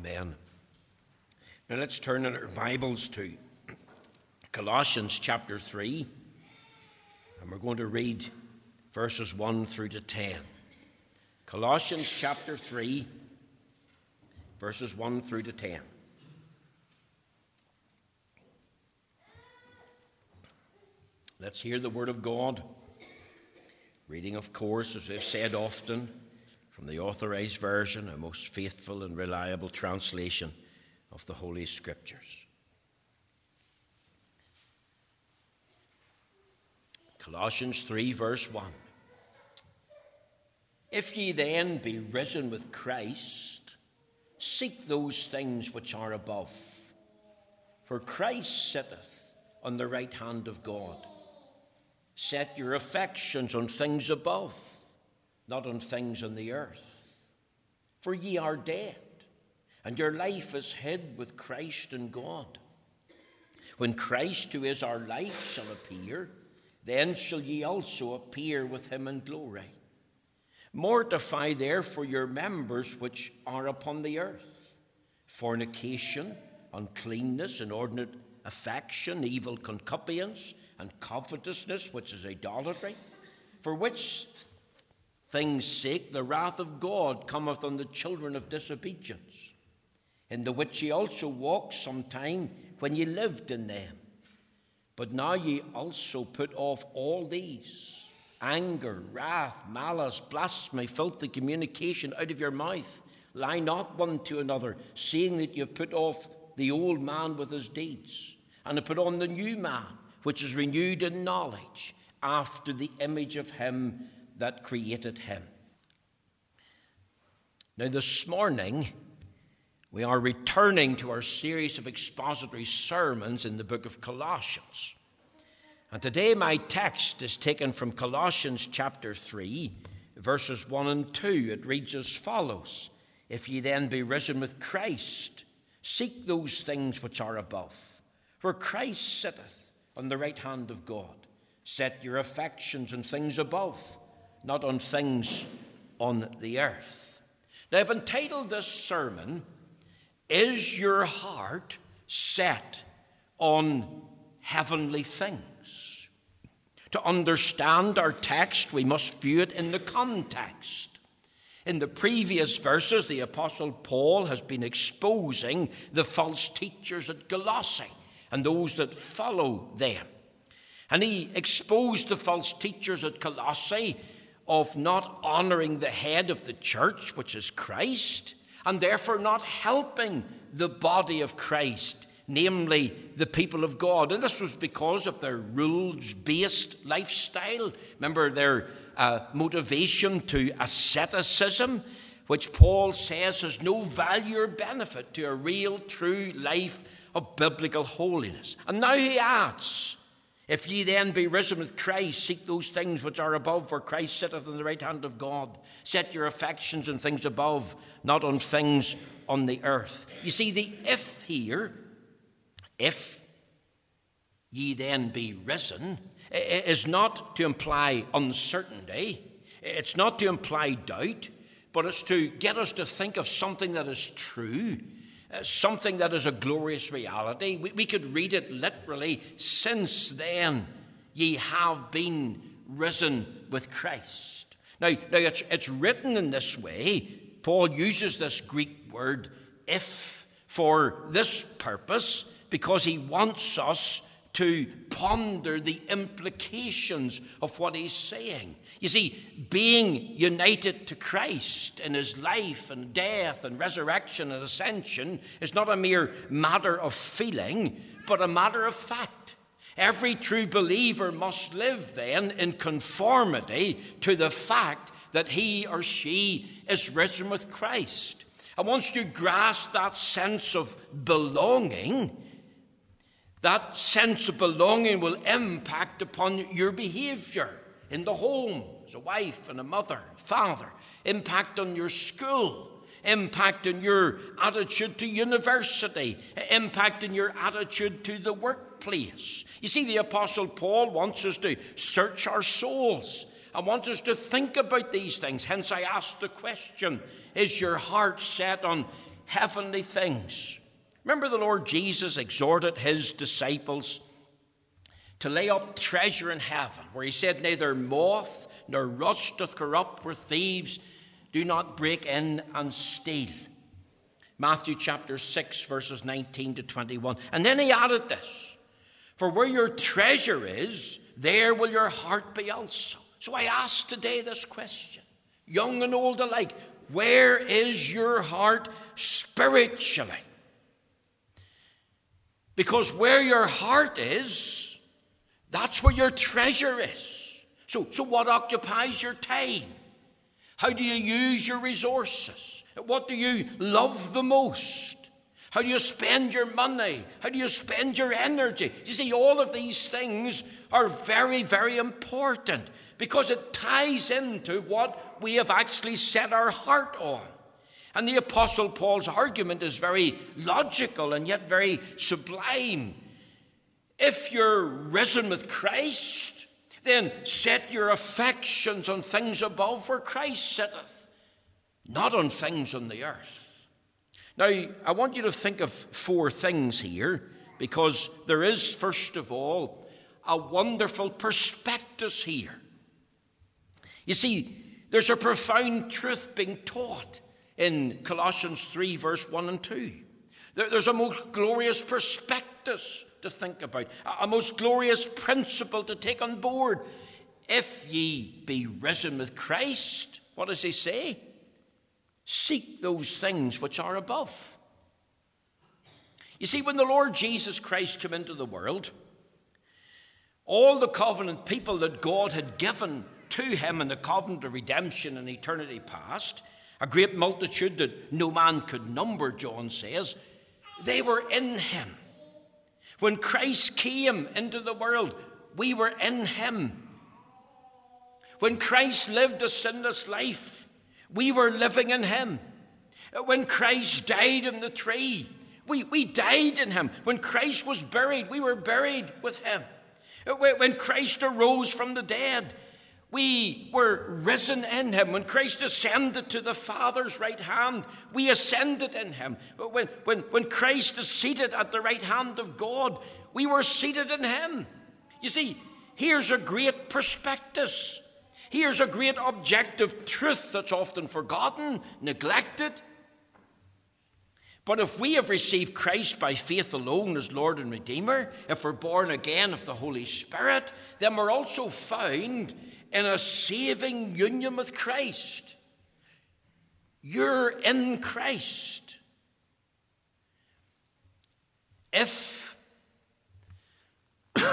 Amen. Now let's turn in our Bibles to Colossians chapter 3, and we're going to read verses 1 through to 10. Colossians chapter 3, verses 1 through to 10. Let's hear the Word of God. Reading, of course, as we've said often, from the Authorized Version, a most faithful and reliable translation of the Holy Scriptures. Colossians 3, verse 1. If ye then be risen with Christ, seek those things which are above. For Christ sitteth on the right hand of God. Set your affections on things above, not on things on the earth. For ye are dead, and your life is hid with Christ in God. When Christ, who is our life, shall appear, then shall ye also appear with him in glory. Mortify therefore your members which are upon the earth fornication, uncleanness, inordinate affection, evil concupiscence, and covetousness, which is idolatry, for which things' sake the wrath of God cometh on the children of disobedience, in the which ye also walked sometime when ye lived in them. But now ye also put off all these anger, wrath, malice, blasphemy, filthy communication out of your mouth. Lie not one to another, seeing that you have put off the old man with his deeds, and have put on the new man, which is renewed in knowledge, after the image of him that created him. Now, this morning, we are returning to our series of expository sermons in the book of Colossians. And today my text is taken from Colossians chapter 3, verses 1 and 2. It reads as follows If ye then be risen with Christ, seek those things which are above, where Christ sitteth on the right hand of God. Set your affections on things above, not on things on the earth. Now, I've entitled this sermon, Is Your Heart Set on Heavenly Things? To understand our text, we must view it in the context. In the previous verses, the Apostle Paul has been exposing the false teachers at Colossae and those that follow them. And he exposed the false teachers at Colossae of not honoring the head of the church, which is Christ, and therefore not helping the body of Christ namely the people of God. And this was because of their rules based lifestyle. Remember their uh, motivation to asceticism, which Paul says has no value or benefit to a real, true life of biblical holiness. And now he adds, if ye then be risen with Christ, seek those things which are above, where Christ sitteth on the right hand of God. Set your affections on things above, not on things on the earth. You see, the if here if ye then be risen, is not to imply uncertainty, it's not to imply doubt, but it's to get us to think of something that is true, uh, something that is a glorious reality. We, we could read it literally since then ye have been risen with Christ. Now, now it's, it's written in this way. Paul uses this Greek word if for this purpose because he wants us to ponder the implications of what he's saying. You see, being united to Christ in his life and death and resurrection and ascension is not a mere matter of feeling, but a matter of fact. Every true believer must live then in conformity to the fact that he or she is risen with Christ. And once you grasp that sense of belonging, that sense of belonging will impact upon your behavior in the home, as a wife and a mother, father, impact on your school, impact on your attitude to university, impact on your attitude to the workplace. You see, the Apostle Paul wants us to search our souls. I want us to think about these things. Hence, I ask the question Is your heart set on heavenly things. Remember, the Lord Jesus exhorted his disciples to lay up treasure in heaven, where he said, Neither moth nor rust doth corrupt, where thieves do not break in and steal. Matthew chapter 6, verses 19 to 21. And then he added this For where your treasure is, there will your heart be also. So I ask today this question, young and old alike where is your heart spiritually? Because where your heart is, that's where your treasure is. So, so what occupies your time? How do you use your resources? What do you love the most? How do you spend your money? How do you spend your energy? You see, all of these things are very, very important because it ties into what we have actually set our heart on. And the Apostle Paul's argument is very logical and yet very sublime. If you're risen with Christ, then set your affections on things above where Christ sitteth, not on things on the earth. Now, I want you to think of four things here because there is, first of all, a wonderful prospectus here. You see, there's a profound truth being taught in Colossians 3, verse 1 and 2. There's a most glorious prospectus to think about, a most glorious principle to take on board. If ye be risen with Christ, what does he say? Seek those things which are above. You see, when the Lord Jesus Christ came into the world, all the covenant people that God had given to him in the covenant of redemption in eternity past, a great multitude that no man could number, John says, they were in him. When Christ came into the world, we were in him. When Christ lived a sinless life, we were living in him. When Christ died on the tree, we, we died in him. When Christ was buried, we were buried with him. When Christ arose from the dead, we were risen in him. When Christ ascended to the Father's right hand, we ascended in him. When, when, when Christ is seated at the right hand of God, we were seated in him. You see, here's a great prospectus. Here's a great objective truth that's often forgotten, neglected. But if we have received Christ by faith alone as Lord and Redeemer, if we're born again of the Holy Spirit, then we're also found in a saving union with Christ. You're in Christ. If,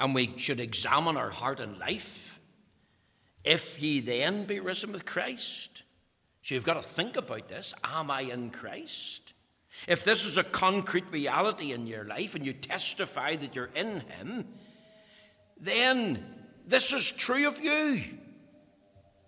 and we should examine our heart and life, if ye then be risen with Christ. So you've got to think about this. Am I in Christ? If this is a concrete reality in your life and you testify that you're in Him, then this is true of you.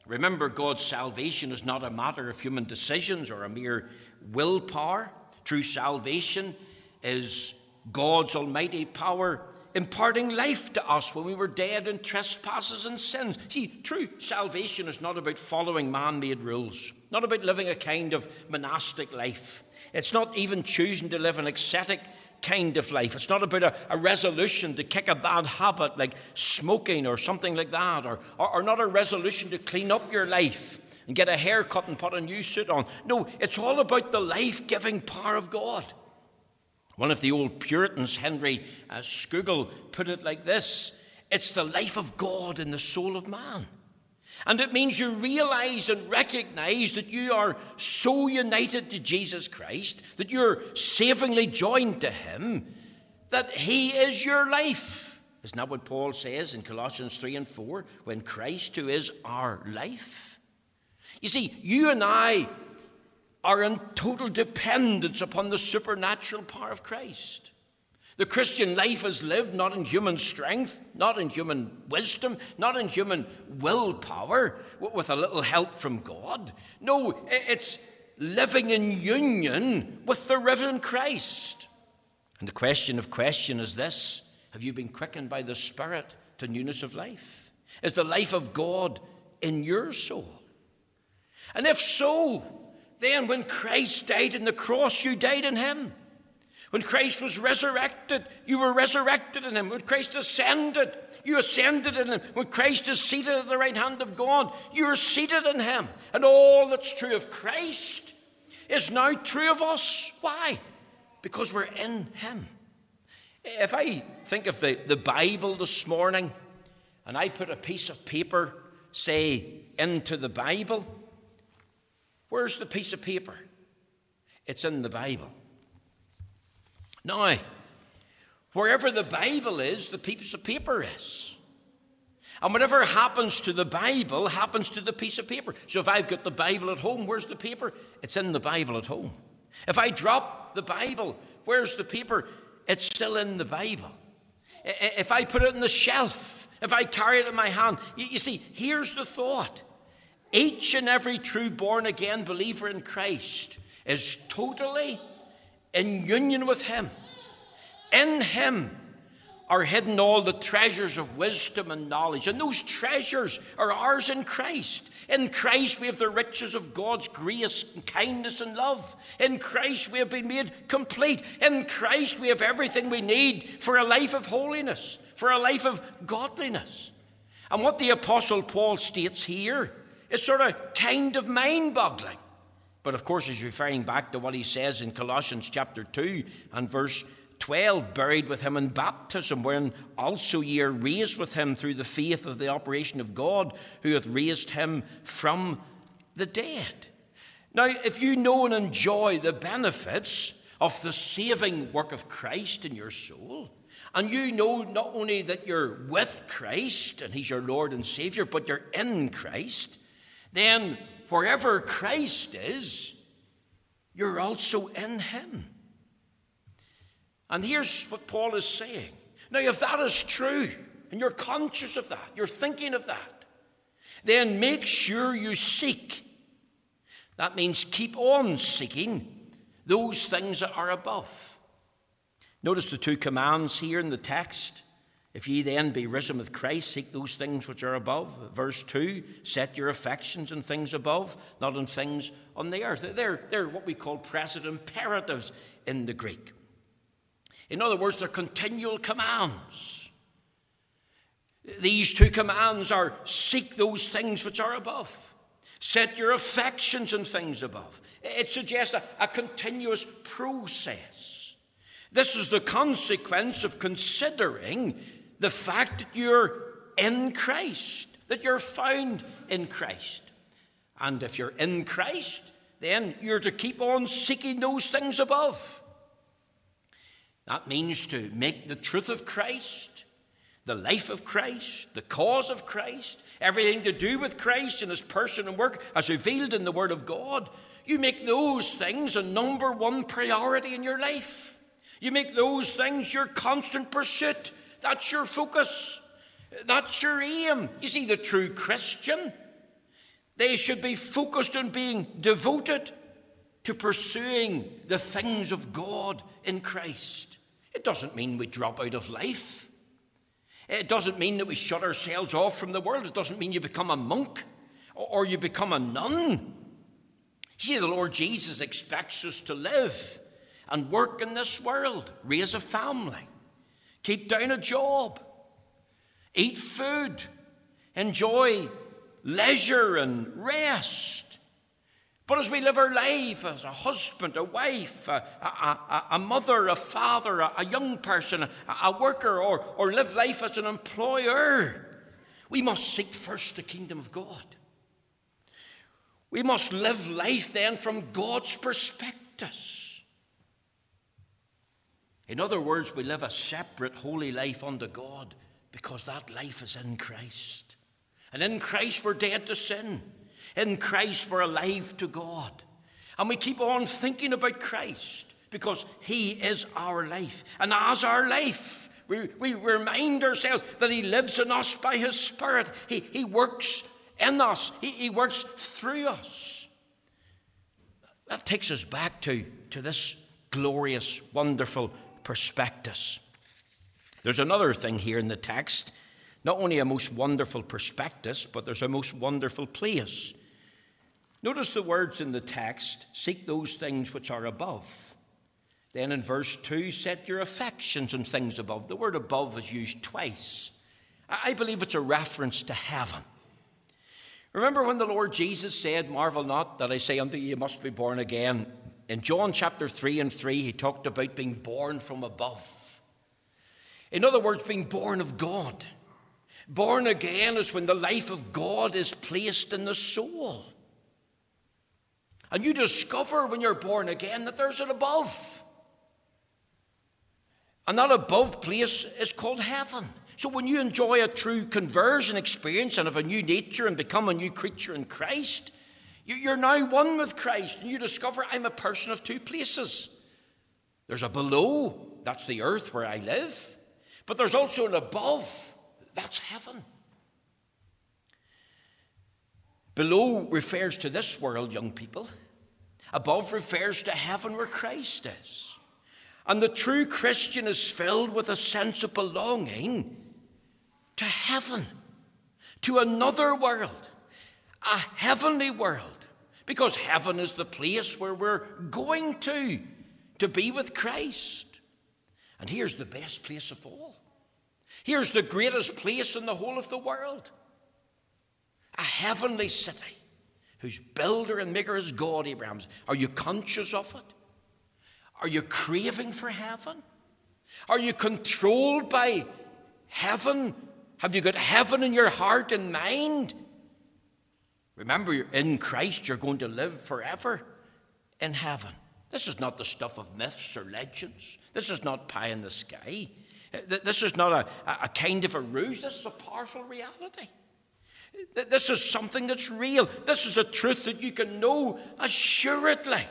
Remember, God's salvation is not a matter of human decisions or a mere willpower. True salvation is God's almighty power imparting life to us when we were dead in trespasses and sins. See, true salvation is not about following man made rules, not about living a kind of monastic life. It's not even choosing to live an ascetic kind of life. It's not about a, a, resolution to kick a bad habit like smoking or something like that, or, or, or not a resolution to clean up your life and get a haircut and put a new suit on. No, it's all about the life giving power of God. One of the old Puritans, Henry uh, Scougal, put it like this it's the life of God in the soul of man. And it means you realize and recognize that you are so united to Jesus Christ, that you're savingly joined to Him, that He is your life. Isn't that what Paul says in Colossians 3 and 4? When Christ, who is our life. You see, you and I are in total dependence upon the supernatural power of Christ. The Christian life is lived not in human strength, not in human wisdom, not in human willpower, with a little help from God. No, it's living in union with the risen Christ. And the question of question is this Have you been quickened by the Spirit to newness of life? Is the life of God in your soul? And if so, then when Christ died in the cross, you died in him. When Christ was resurrected, you were resurrected in him. When Christ ascended, you ascended in him. When Christ is seated at the right hand of God, you are seated in him. And all that's true of Christ is now true of us. Why? Because we're in him. If I think of the, the Bible this morning and I put a piece of paper, say, into the Bible, where's the piece of paper? It's in the Bible. Now, wherever the Bible is, the piece of paper is. And whatever happens to the Bible happens to the piece of paper. So if I've got the Bible at home, where's the paper? It's in the Bible at home. If I drop the Bible, where's the paper? It's still in the Bible. If I put it in the shelf, if I carry it in my hand, you, you see, here's the thought. Each and every true born again believer in Christ is totally in union with Him. In Him are hidden all the treasures of wisdom and knowledge, and those treasures are ours in Christ. In Christ, we have the riches of God's grace and kindness and love. In Christ, we have been made complete. In Christ, we have everything we need for a life of holiness, for a life of godliness. And what the Apostle Paul states here is sort of kind of mind boggling. But of course, he's referring back to what he says in Colossians chapter 2 and verse 12, buried with him in baptism, wherein also ye are raised with him through the faith of the operation of God, who hath raised him from the dead. Now, if you know and enjoy the benefits of the saving work of Christ in your soul, and you know not only that you're with Christ and He's your Lord and Savior, but you're in Christ, then wherever Christ is, you're also in Him. And here's what Paul is saying. Now, if that is true, and you're conscious of that, you're thinking of that, then make sure you seek. That means keep on seeking those things that are above. Notice the two commands here in the text. If ye then be risen with Christ, seek those things which are above. Verse 2 set your affections on things above, not on things on the earth. They're, they're what we call present imperatives in the Greek. In other words, they're continual commands. These two commands are seek those things which are above, set your affections on things above. It suggests a, a continuous process. This is the consequence of considering the fact that you're in Christ, that you're found in Christ. And if you're in Christ, then you're to keep on seeking those things above. That means to make the truth of Christ, the life of Christ, the cause of Christ, everything to do with Christ and his person and work as revealed in the Word of God. You make those things a number one priority in your life. You make those things your constant pursuit. That's your focus. That's your aim. You see, the true Christian, they should be focused on being devoted to pursuing the things of God in Christ. It doesn't mean we drop out of life. It doesn't mean that we shut ourselves off from the world. It doesn't mean you become a monk or you become a nun. See, the Lord Jesus expects us to live and work in this world, raise a family, keep down a job, eat food, enjoy leisure and rest. But as we live our life as a husband, a wife, a, a, a mother, a father, a, a young person, a, worker, or, or live life as an employer, we must seek first the kingdom of God. We must live life then from God's perspectives. In other words, we live a separate holy life unto God because that life is in Christ. And in Christ we're dead to sin. In Christ, we're alive to God. And we keep on thinking about Christ because He is our life. And as our life, we, we remind ourselves that He lives in us by His Spirit. He, he works in us, he, he works through us. That takes us back to, to this glorious, wonderful prospectus. There's another thing here in the text. Not only a most wonderful prospectus, but there's a most wonderful place. Notice the words in the text seek those things which are above. Then in verse 2, set your affections on things above. The word above is used twice. I believe it's a reference to heaven. Remember when the Lord Jesus said, Marvel not that I say unto you, you must be born again. In John chapter 3 and 3, he talked about being born from above. In other words, being born of God. Born again is when the life of God is placed in the soul. And you discover when you're born again that there's an above. And that above place is called heaven. So when you enjoy a true conversion experience and have a new nature and become a new creature in Christ, you're now one with Christ and you discover I'm a person of two places. There's a below, that's the earth where I live, but there's also an above, that's heaven. Below refers to this world, young people. Above refers to heaven where Christ is. And the true Christian is filled with a sense of belonging to heaven, to another world, a heavenly world, because heaven is the place where we're going to, to be with Christ. And here's the best place of all. Here's the greatest place in the whole of the world a heavenly city whose builder and maker is God, Abraham. Are you conscious of it? Are you craving for heaven? Are you controlled by heaven? Have you got heaven in your heart and mind? Remember, in Christ, you're going to live forever in heaven. This is not the stuff of myths or legends. This is not pie in the sky. This is not a, a kind of a ruse. This is a powerful reality. This is something that's real. This is a truth that you can know assuredly.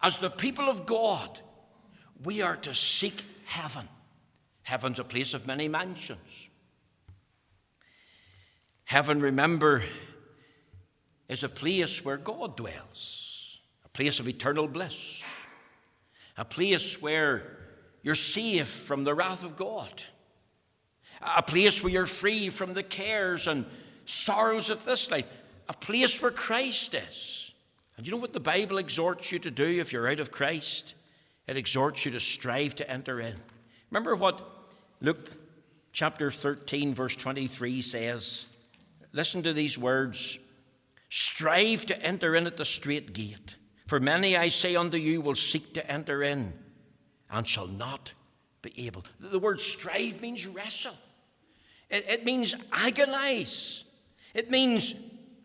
As the people of God, we are to seek heaven. Heaven's a place of many mansions. Heaven, remember, is a place where God dwells, a place of eternal bliss, a place where you're safe from the wrath of God a place where you're free from the cares and sorrows of this life, a place where Christ is. And you know what the Bible exhorts you to do if you're out of Christ? It exhorts you to strive to enter in. Remember what Luke chapter 13, verse 23 says? Listen to these words Strive to enter in at the straight gate. For many, I say unto you, will seek to enter in and shall not be able. The word strive means wrestle. It, it means agonize. It means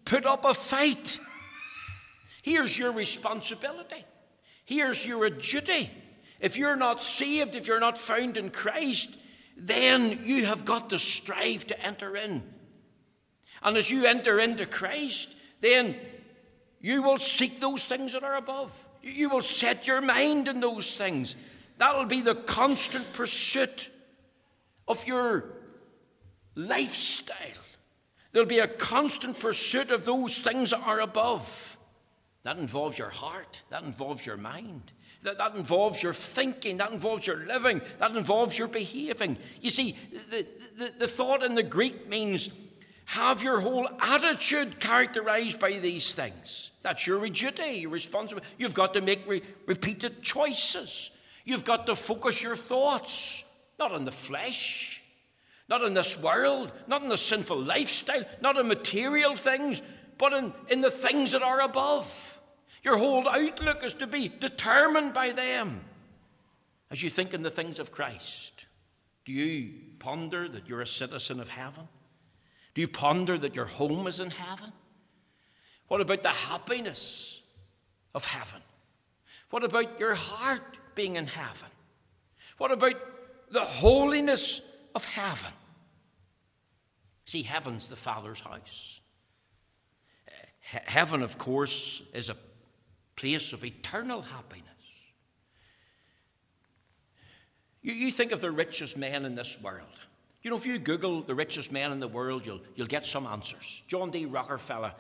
put up a fight. Here's your responsibility. Here's your duty. If you're not saved, if you're not found in Christ, then you have got to strive to enter in. And as you enter into Christ, then you will seek those things that are above. You will set your mind in those things. That'll be the constant pursuit of your lifestyle. There'll be a constant pursuit of those things that are above. That involves your heart, that involves your mind, that, that involves your thinking, that involves your living, that involves your behaving. You see, the, the, the thought in the Greek means have your whole attitude characterized by these things. That's your duty, your responsibility. You've got to make re- repeated choices. You've got to focus your thoughts, not on the flesh, not in this world, not in the sinful lifestyle, not in material things, but in, in the things that are above. Your whole outlook is to be determined by them as you think in the things of Christ. Do you ponder that you're a citizen of heaven? Do you ponder that your home is in heaven? What about the happiness of heaven? What about your heart being in heaven? What about the holiness of heaven. See, heaven's the Father's house. Heaven, of course, is a place of eternal happiness. You, you think of the richest man in this world. You know, if you Google the richest man in the world, you'll, you'll get some answers. John D. Rockefeller,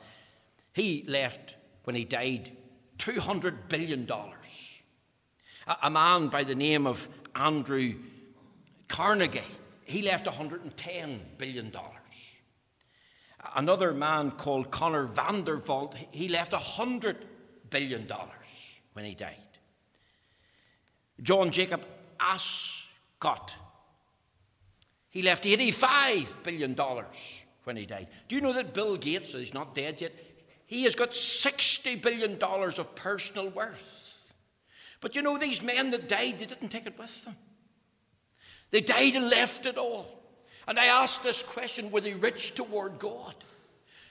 he left when he died $200 billion. A, a man by the name of Andrew Carnegie, he left $110 billion. Another man called Connor Vanderbilt, he left $100 billion when he died. John Jacob Astor, he left $85 billion when he died. Do you know that Bill Gates, he's not dead yet, he has got $60 billion of personal worth. But you know, these men that died, they didn't take it with them. They died and left it all. And I ask this question were they rich toward God?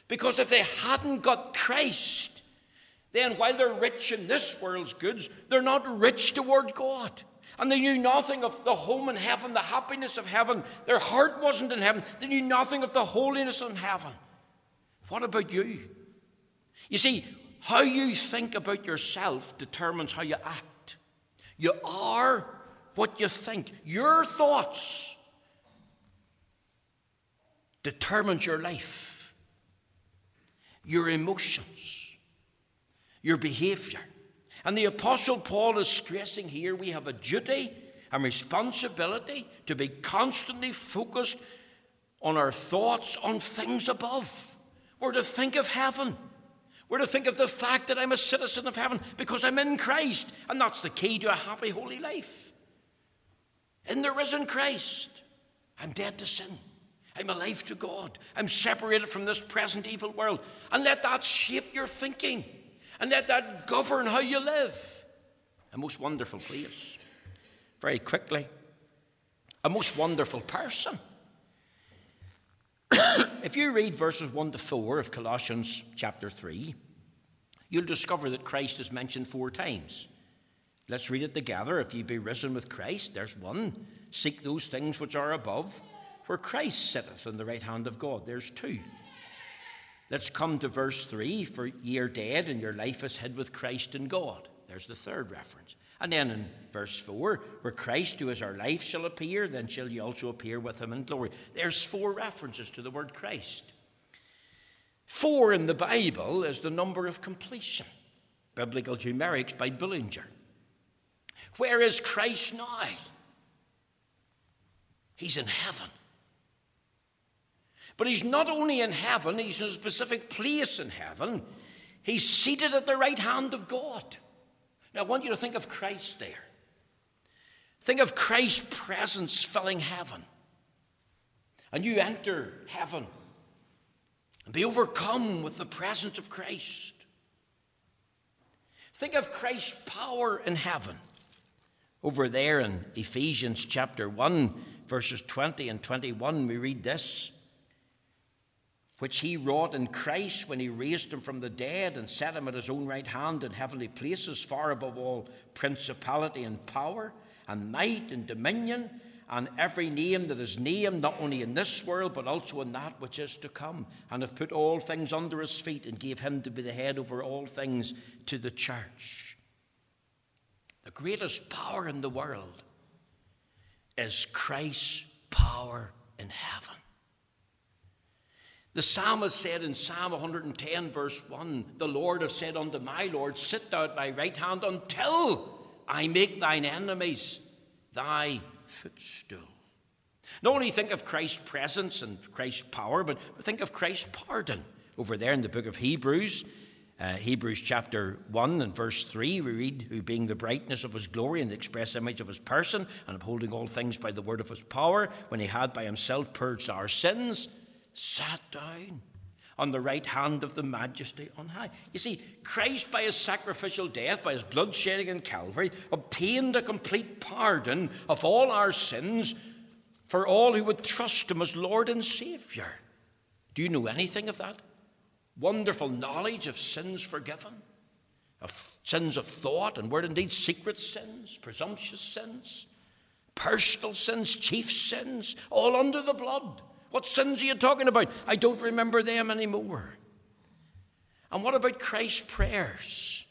Because if they hadn't got Christ, then while they're rich in this world's goods, they're not rich toward God. And they knew nothing of the home in heaven, the happiness of heaven. Their heart wasn't in heaven. They knew nothing of the holiness in heaven. What about you? You see, how you think about yourself determines how you act. You are what you think. Your thoughts determines your life, your emotions, your behavior. And the Apostle Paul is stressing here we have a duty and responsibility to be constantly focused on our thoughts on things above. We're to think of heaven. We're to think of the fact that I'm a citizen of heaven because I'm in Christ, and that's the key to a happy, holy life. In the risen Christ, I'm dead to sin. I'm alive to God. I'm separated from this present evil world. And let that shape your thinking and let that govern how you live. A most wonderful place. Very quickly, a most wonderful person. if you read verses 1 to 4 of Colossians chapter 3, you'll discover that Christ is mentioned four times. Let's read it together. If ye be risen with Christ, there's one. Seek those things which are above, where Christ sitteth on the right hand of God. There's two. Let's come to verse 3 For ye are dead, and your life is hid with Christ in God. There's the third reference. And then in verse 4, where Christ, who is our life, shall appear, then shall ye also appear with him in glory. There's four references to the word Christ. Four in the Bible is the number of completion. Biblical Numerics by Bullinger. Where is Christ now? He's in heaven. But he's not only in heaven, he's in a specific place in heaven. He's seated at the right hand of God. Now, I want you to think of Christ there. Think of Christ's presence filling heaven. And you enter heaven and be overcome with the presence of Christ. Think of Christ's power in heaven. Over there in Ephesians chapter 1, verses 20 and 21, we read this which he wrought in Christ when he raised him from the dead and set him at his own right hand in heavenly places, far above all principality and power and might and dominion and every name that is named, not only in this world, but also in that which is to come, and have put all things under his feet and gave him to be the head over all things to the church. The greatest power in the world is Christ's power in heaven. The psalmist said in Psalm 110, verse 1 The Lord has said unto my Lord, Sit thou at my right hand until I make thine enemies thy footstool. Not only think of Christ's presence and Christ's power, but think of Christ's pardon. Over there in the book of Hebrews, uh, Hebrews chapter 1 and verse 3, we read, Who being the brightness of his glory and the express image of his person, and upholding all things by the word of his power, when he had by himself purged our sins, sat down on the right hand of the majesty on high. You see, Christ, by his sacrificial death, by his blood shedding in Calvary, obtained a complete pardon of all our sins for all who would trust him as Lord and Savior. Do you know anything of that? wonderful knowledge of sins forgiven, of sins of thought and word, indeed, secret sins, presumptuous sins, personal sins, chief sins, all under the blood. What sins are you talking about? I don't remember them anymore. And what about Christ's prayers?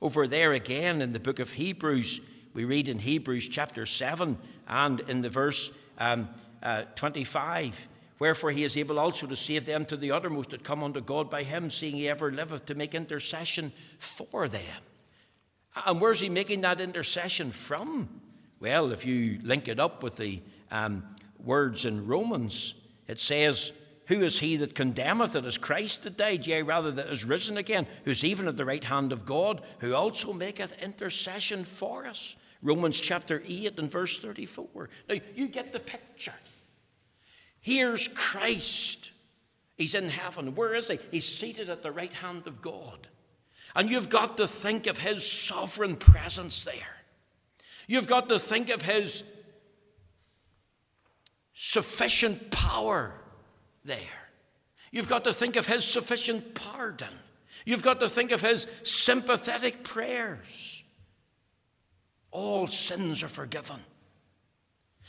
Over there again in the book of Hebrews, we read in Hebrews chapter 7 and in the verse um, uh, 25 Wherefore he is able also to save them to the uttermost that come unto God by him, seeing he ever liveth to make intercession for them. And where's he making that intercession from? Well, if you link it up with the um, words in Romans, it says, Who is he that condemneth? It is Christ that died, yea, rather that is risen again, who's even at the right hand of God, who also maketh intercession for us. Romans chapter 8 and verse 34. Now, you get the picture. Here's Christ. He's in heaven. Where is he? He's seated at the right hand of God. And you've got to think of his sovereign presence there. You've got to think of his sufficient power there. You've got to think of his sufficient pardon. You've got to think of his sympathetic prayers. All sins are forgiven.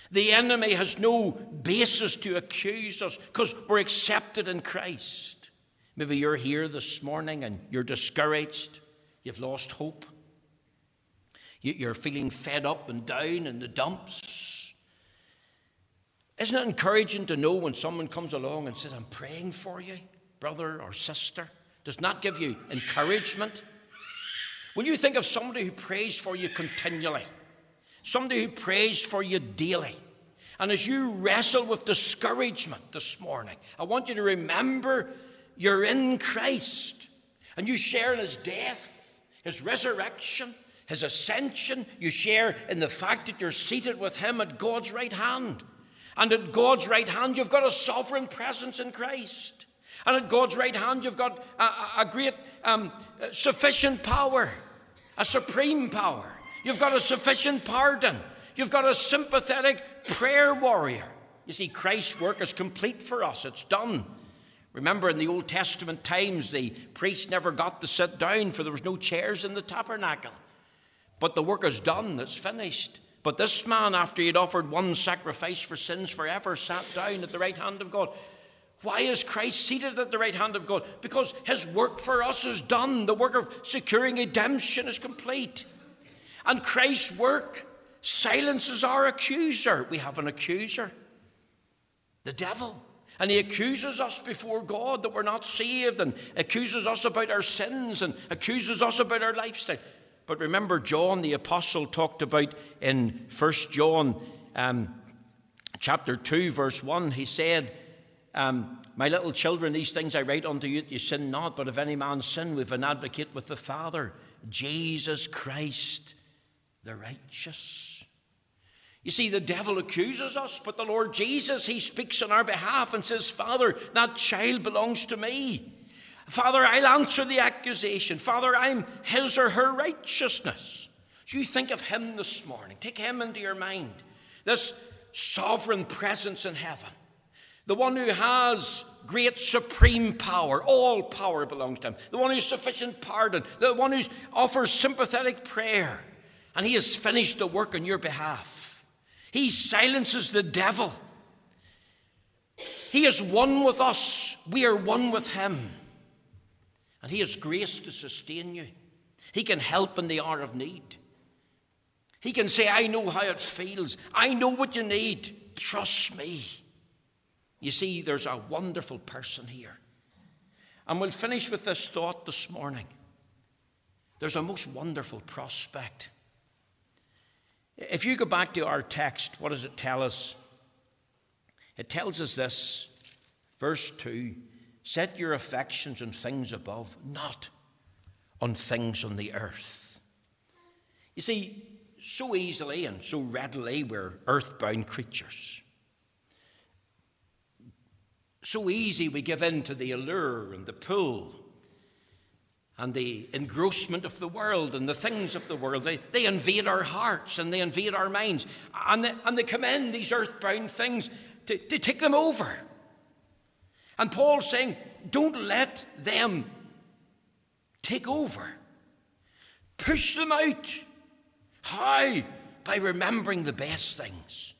The enemy has no basis to accuse us because we're accepted in Christ. Maybe you're here this morning and you're discouraged, you've lost hope, you're feeling fed up and down in the dumps. Isn't it encouraging to know when someone comes along and says, I'm praying for you, brother or sister? Does not give you encouragement? Will you think of somebody who prays for you continually? Somebody who prays for you daily. And as you wrestle with discouragement this morning, I want you to remember you're in Christ and you share in his death, his resurrection, his ascension. You share in the fact that you're seated with him at God's right hand. And at God's right hand, you've got a sovereign presence in Christ. And at God's right hand, you've got a, a great, um, sufficient power, a supreme power. You've got a sufficient pardon. You've got a sympathetic prayer warrior. You see, Christ's work is complete for us, it's done. Remember, in the Old Testament times, the priest never got to sit down, for there was no chairs in the tabernacle. But the work is done, it's finished. But this man, after he had offered one sacrifice for sins forever, sat down at the right hand of God. Why is Christ seated at the right hand of God? Because his work for us is done. The work of securing redemption is complete. And Christ's work silences our accuser. We have an accuser, the devil. And he accuses us before God that we're not saved and accuses us about our sins and accuses us about our lifestyle. But remember, John the Apostle talked about in 1 John um, chapter 2, verse 1, he said, um, My little children, these things I write unto you that you sin not, but if any man sin, we have an advocate with the Father, Jesus Christ the righteous. You see, the devil accuses us, but the Lord Jesus, he speaks on our behalf and says, Father, that child belongs to me. Father, I'll answer the accusation. Father, I'm his or her righteousness. So you think of him this morning. Take him into your mind. This sovereign presence in heaven. The one who has great supreme power. All power belongs to him. The one who's sufficient pardon. The one who offers sympathetic prayer and he has finished the work on your behalf. He silences the devil. He is one with us, we are one with him. And he has grace to sustain you. He can help in the hour of need. He can say, I know how it feels. I know what you need. Trust me. You see, there's a wonderful person here. And we'll finish with this thought this morning. There's a most wonderful prospect. If you go back to our text, what does it tell us? It tells us this, verse 2 Set your affections on things above, not on things on the earth. You see, so easily and so readily we're earthbound creatures. So easy we give in to the allure and the pull and the engrossment of the world and the things of the world. They, they invade our hearts and they invade our minds. And they, and they come in, these earthbound things, to, to take them over. And Paul's saying, don't let them take over. Push them out. How? By remembering the best things,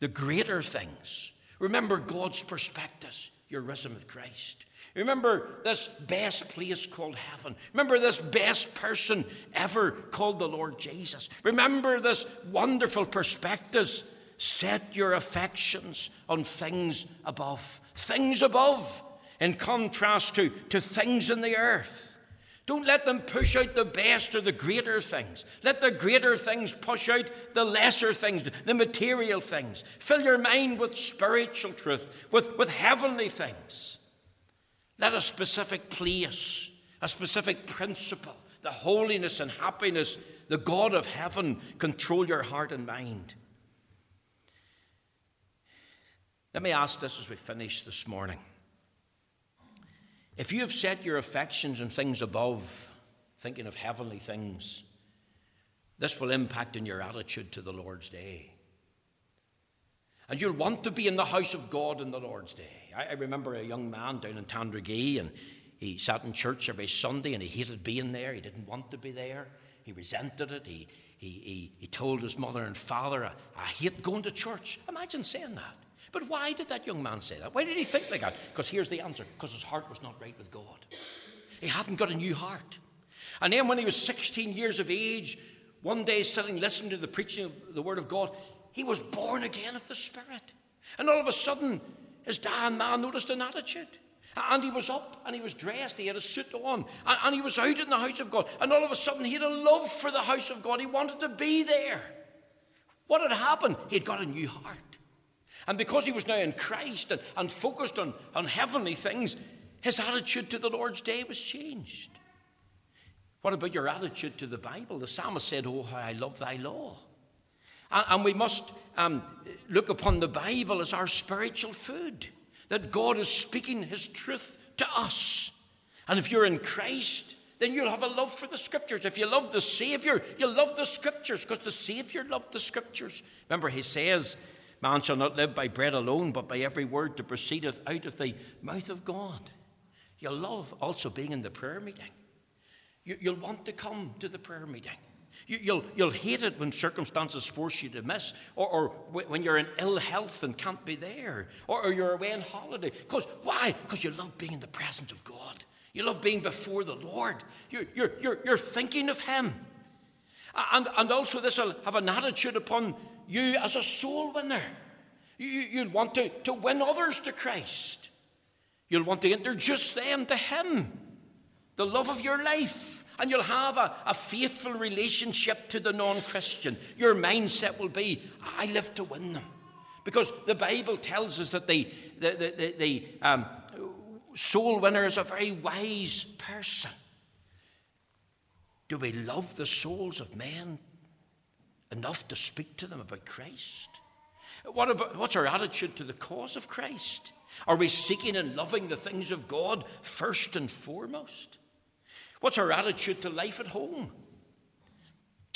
the greater things. Remember God's perspectives. You're risen with Christ. Remember this best place called heaven. Remember this best person ever called the Lord Jesus. Remember this wonderful perspectives. Set your affections on things above. Things above, in contrast to, to things in the earth. Don't let them push out the best or the greater things. Let the greater things push out the lesser things, the material things. Fill your mind with spiritual truth, with, with heavenly things. Let a specific place, a specific principle, the holiness and happiness, the God of heaven control your heart and mind. Let me ask this as we finish this morning. If you have set your affections on things above, thinking of heavenly things, this will impact in your attitude to the Lord's day. And you'll want to be in the house of God in the Lord's day. I, I remember a young man down in Tandragee, and he sat in church every Sunday and he hated being there. He didn't want to be there. He resented it. He, he, he, he told his mother and father, I, I hate going to church. Imagine saying that. But why did that young man say that? Why did he think like that? Because here's the answer because his heart was not right with God. He hadn't got a new heart. And then when he was 16 years of age, one day sitting listening to the preaching of the Word of God, he was born again of the Spirit. And all of a sudden, his dad and man noticed an attitude. And he was up and he was dressed, he had a suit on, and, he was out in the house of God. And all of a sudden, he had a love for the house of God. He wanted to be there. What had happened? He had got a new heart. And because he was now in Christ and, and focused on, on heavenly things, his attitude to the Lord's day was changed. What about your attitude to the Bible? The psalmist said, Oh, how I love thy law. And, and we must um, look upon the Bible as our spiritual food, that God is speaking his truth to us. And if you're in Christ, then you'll have a love for the scriptures. If you love the Savior, you'll love the scriptures because the Savior loved the scriptures. Remember, he says Man shall not live by bread alone, but by every word that proceedeth out of the mouth of God. You'll love also being in the prayer meeting. You, will want to come to the prayer meeting. You, will you'll, hate it when circumstances force you to miss, or, or when you're in ill health and can't be there, or, or you're away on holiday. Because why? Because you love being in the presence of God. You love being before the Lord. You're, you're, you're, you're thinking of Him. And, and also, this will have an attitude upon you as a soul winner. You, you'll want to, to win others to Christ. You'll want to introduce them to Him, the love of your life. And you'll have a, a faithful relationship to the non Christian. Your mindset will be, I live to win them. Because the Bible tells us that the, the, the, the, the um, soul winner is a very wise person. Do we love the souls of men enough to speak to them about Christ? What about, what's our attitude to the cause of Christ? Are we seeking and loving the things of God first and foremost? What's our attitude to life at home?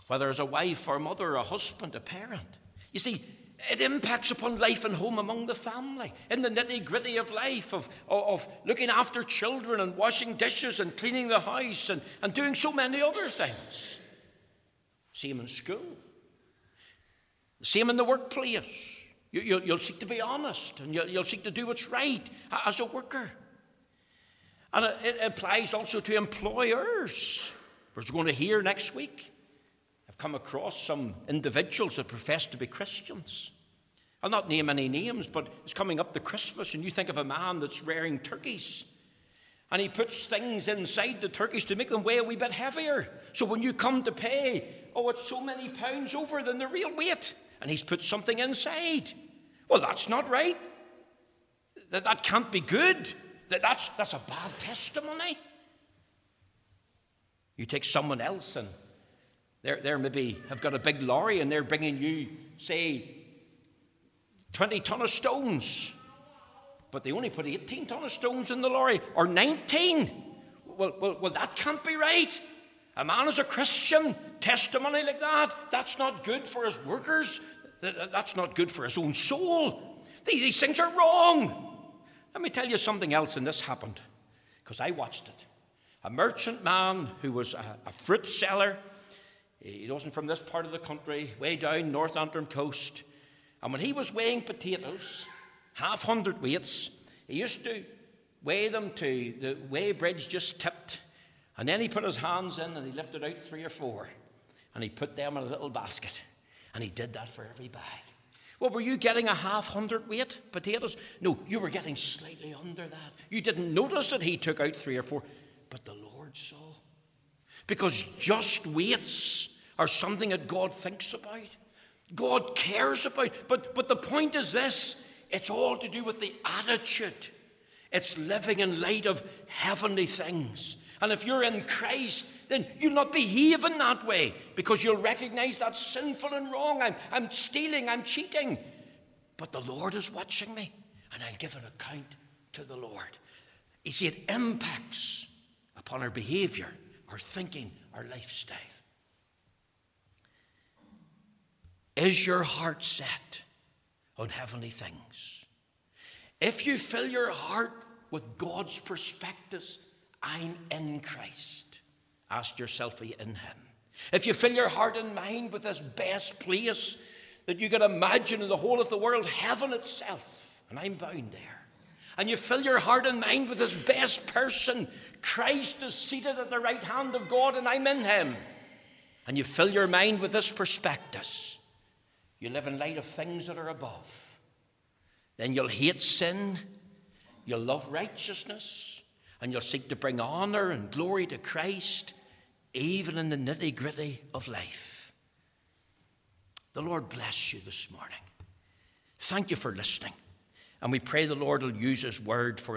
Whether as a wife or mother, a husband, a parent. You see, it impacts upon life and home among the family, in the nitty gritty of life, of, of, looking after children and washing dishes and cleaning the house and, and doing so many other things. Same in school. Same in the workplace. You, will seek to be honest and you'll, seek to do what's right as a worker. And it, it applies also to employers. We're going to hear next week. I've come across some individuals that profess to be Christians. I'll not name any names, but it's coming up to Christmas, and you think of a man that's rearing turkeys. And he puts things inside the turkeys to make them weigh a wee bit heavier. So when you come to pay, oh, it's so many pounds over than the real weight and he's put something inside. Well, that's not right. That, that can't be good. That, that's, that's a bad testimony. You take someone else and they're, they're maybe have got a big lorry and they're bringing you, say, 20 ton of stones. But they only put 18 ton of stones in the lorry or 19. Well, well, well that can't be right. A man is a Christian, testimony like that, that's not good for his workers. That's not good for his own soul. These things are wrong. Let me tell you something else, and this happened because I watched it. A merchant man who was a, a, fruit seller, he wasn't from this part of the country, way down North Antrim coast. And when he was weighing potatoes, half hundred weights, he used to weigh them to the weigh bridge just tipped and then he put his hands in and he lifted out three or four and he put them in a little basket. And he did that for every bag. Well, were you getting a half hundred weight potatoes? No, you were getting slightly under that. You didn't notice that he took out three or four, but the Lord saw. Because just weights are something that God thinks about, God cares about. But, but the point is this it's all to do with the attitude. It's living in light of heavenly things. And if you're in Christ, then you'll not behave in that way because you'll recognize that's sinful and wrong. I'm, I'm stealing, I'm cheating. But the Lord is watching me, and I'll give an account to the Lord. You see, it impacts upon our behavior, our thinking, our lifestyle. Is your heart set on heavenly things? If you fill your heart with God's perspectives, I'm in Christ. Ask yourself, are you in Him? If you fill your heart and mind with this best place that you can imagine in the whole of the world, heaven itself, and I'm bound there, and you fill your heart and mind with this best person, Christ is seated at the right hand of God, and I'm in Him, and you fill your mind with this prospectus, you live in light of things that are above. Then you'll hate sin, you'll love righteousness, and you'll seek to bring honor and glory to Christ, even in the nitty gritty of life. The Lord bless you this morning. Thank you for listening. And we pray the Lord will use His word for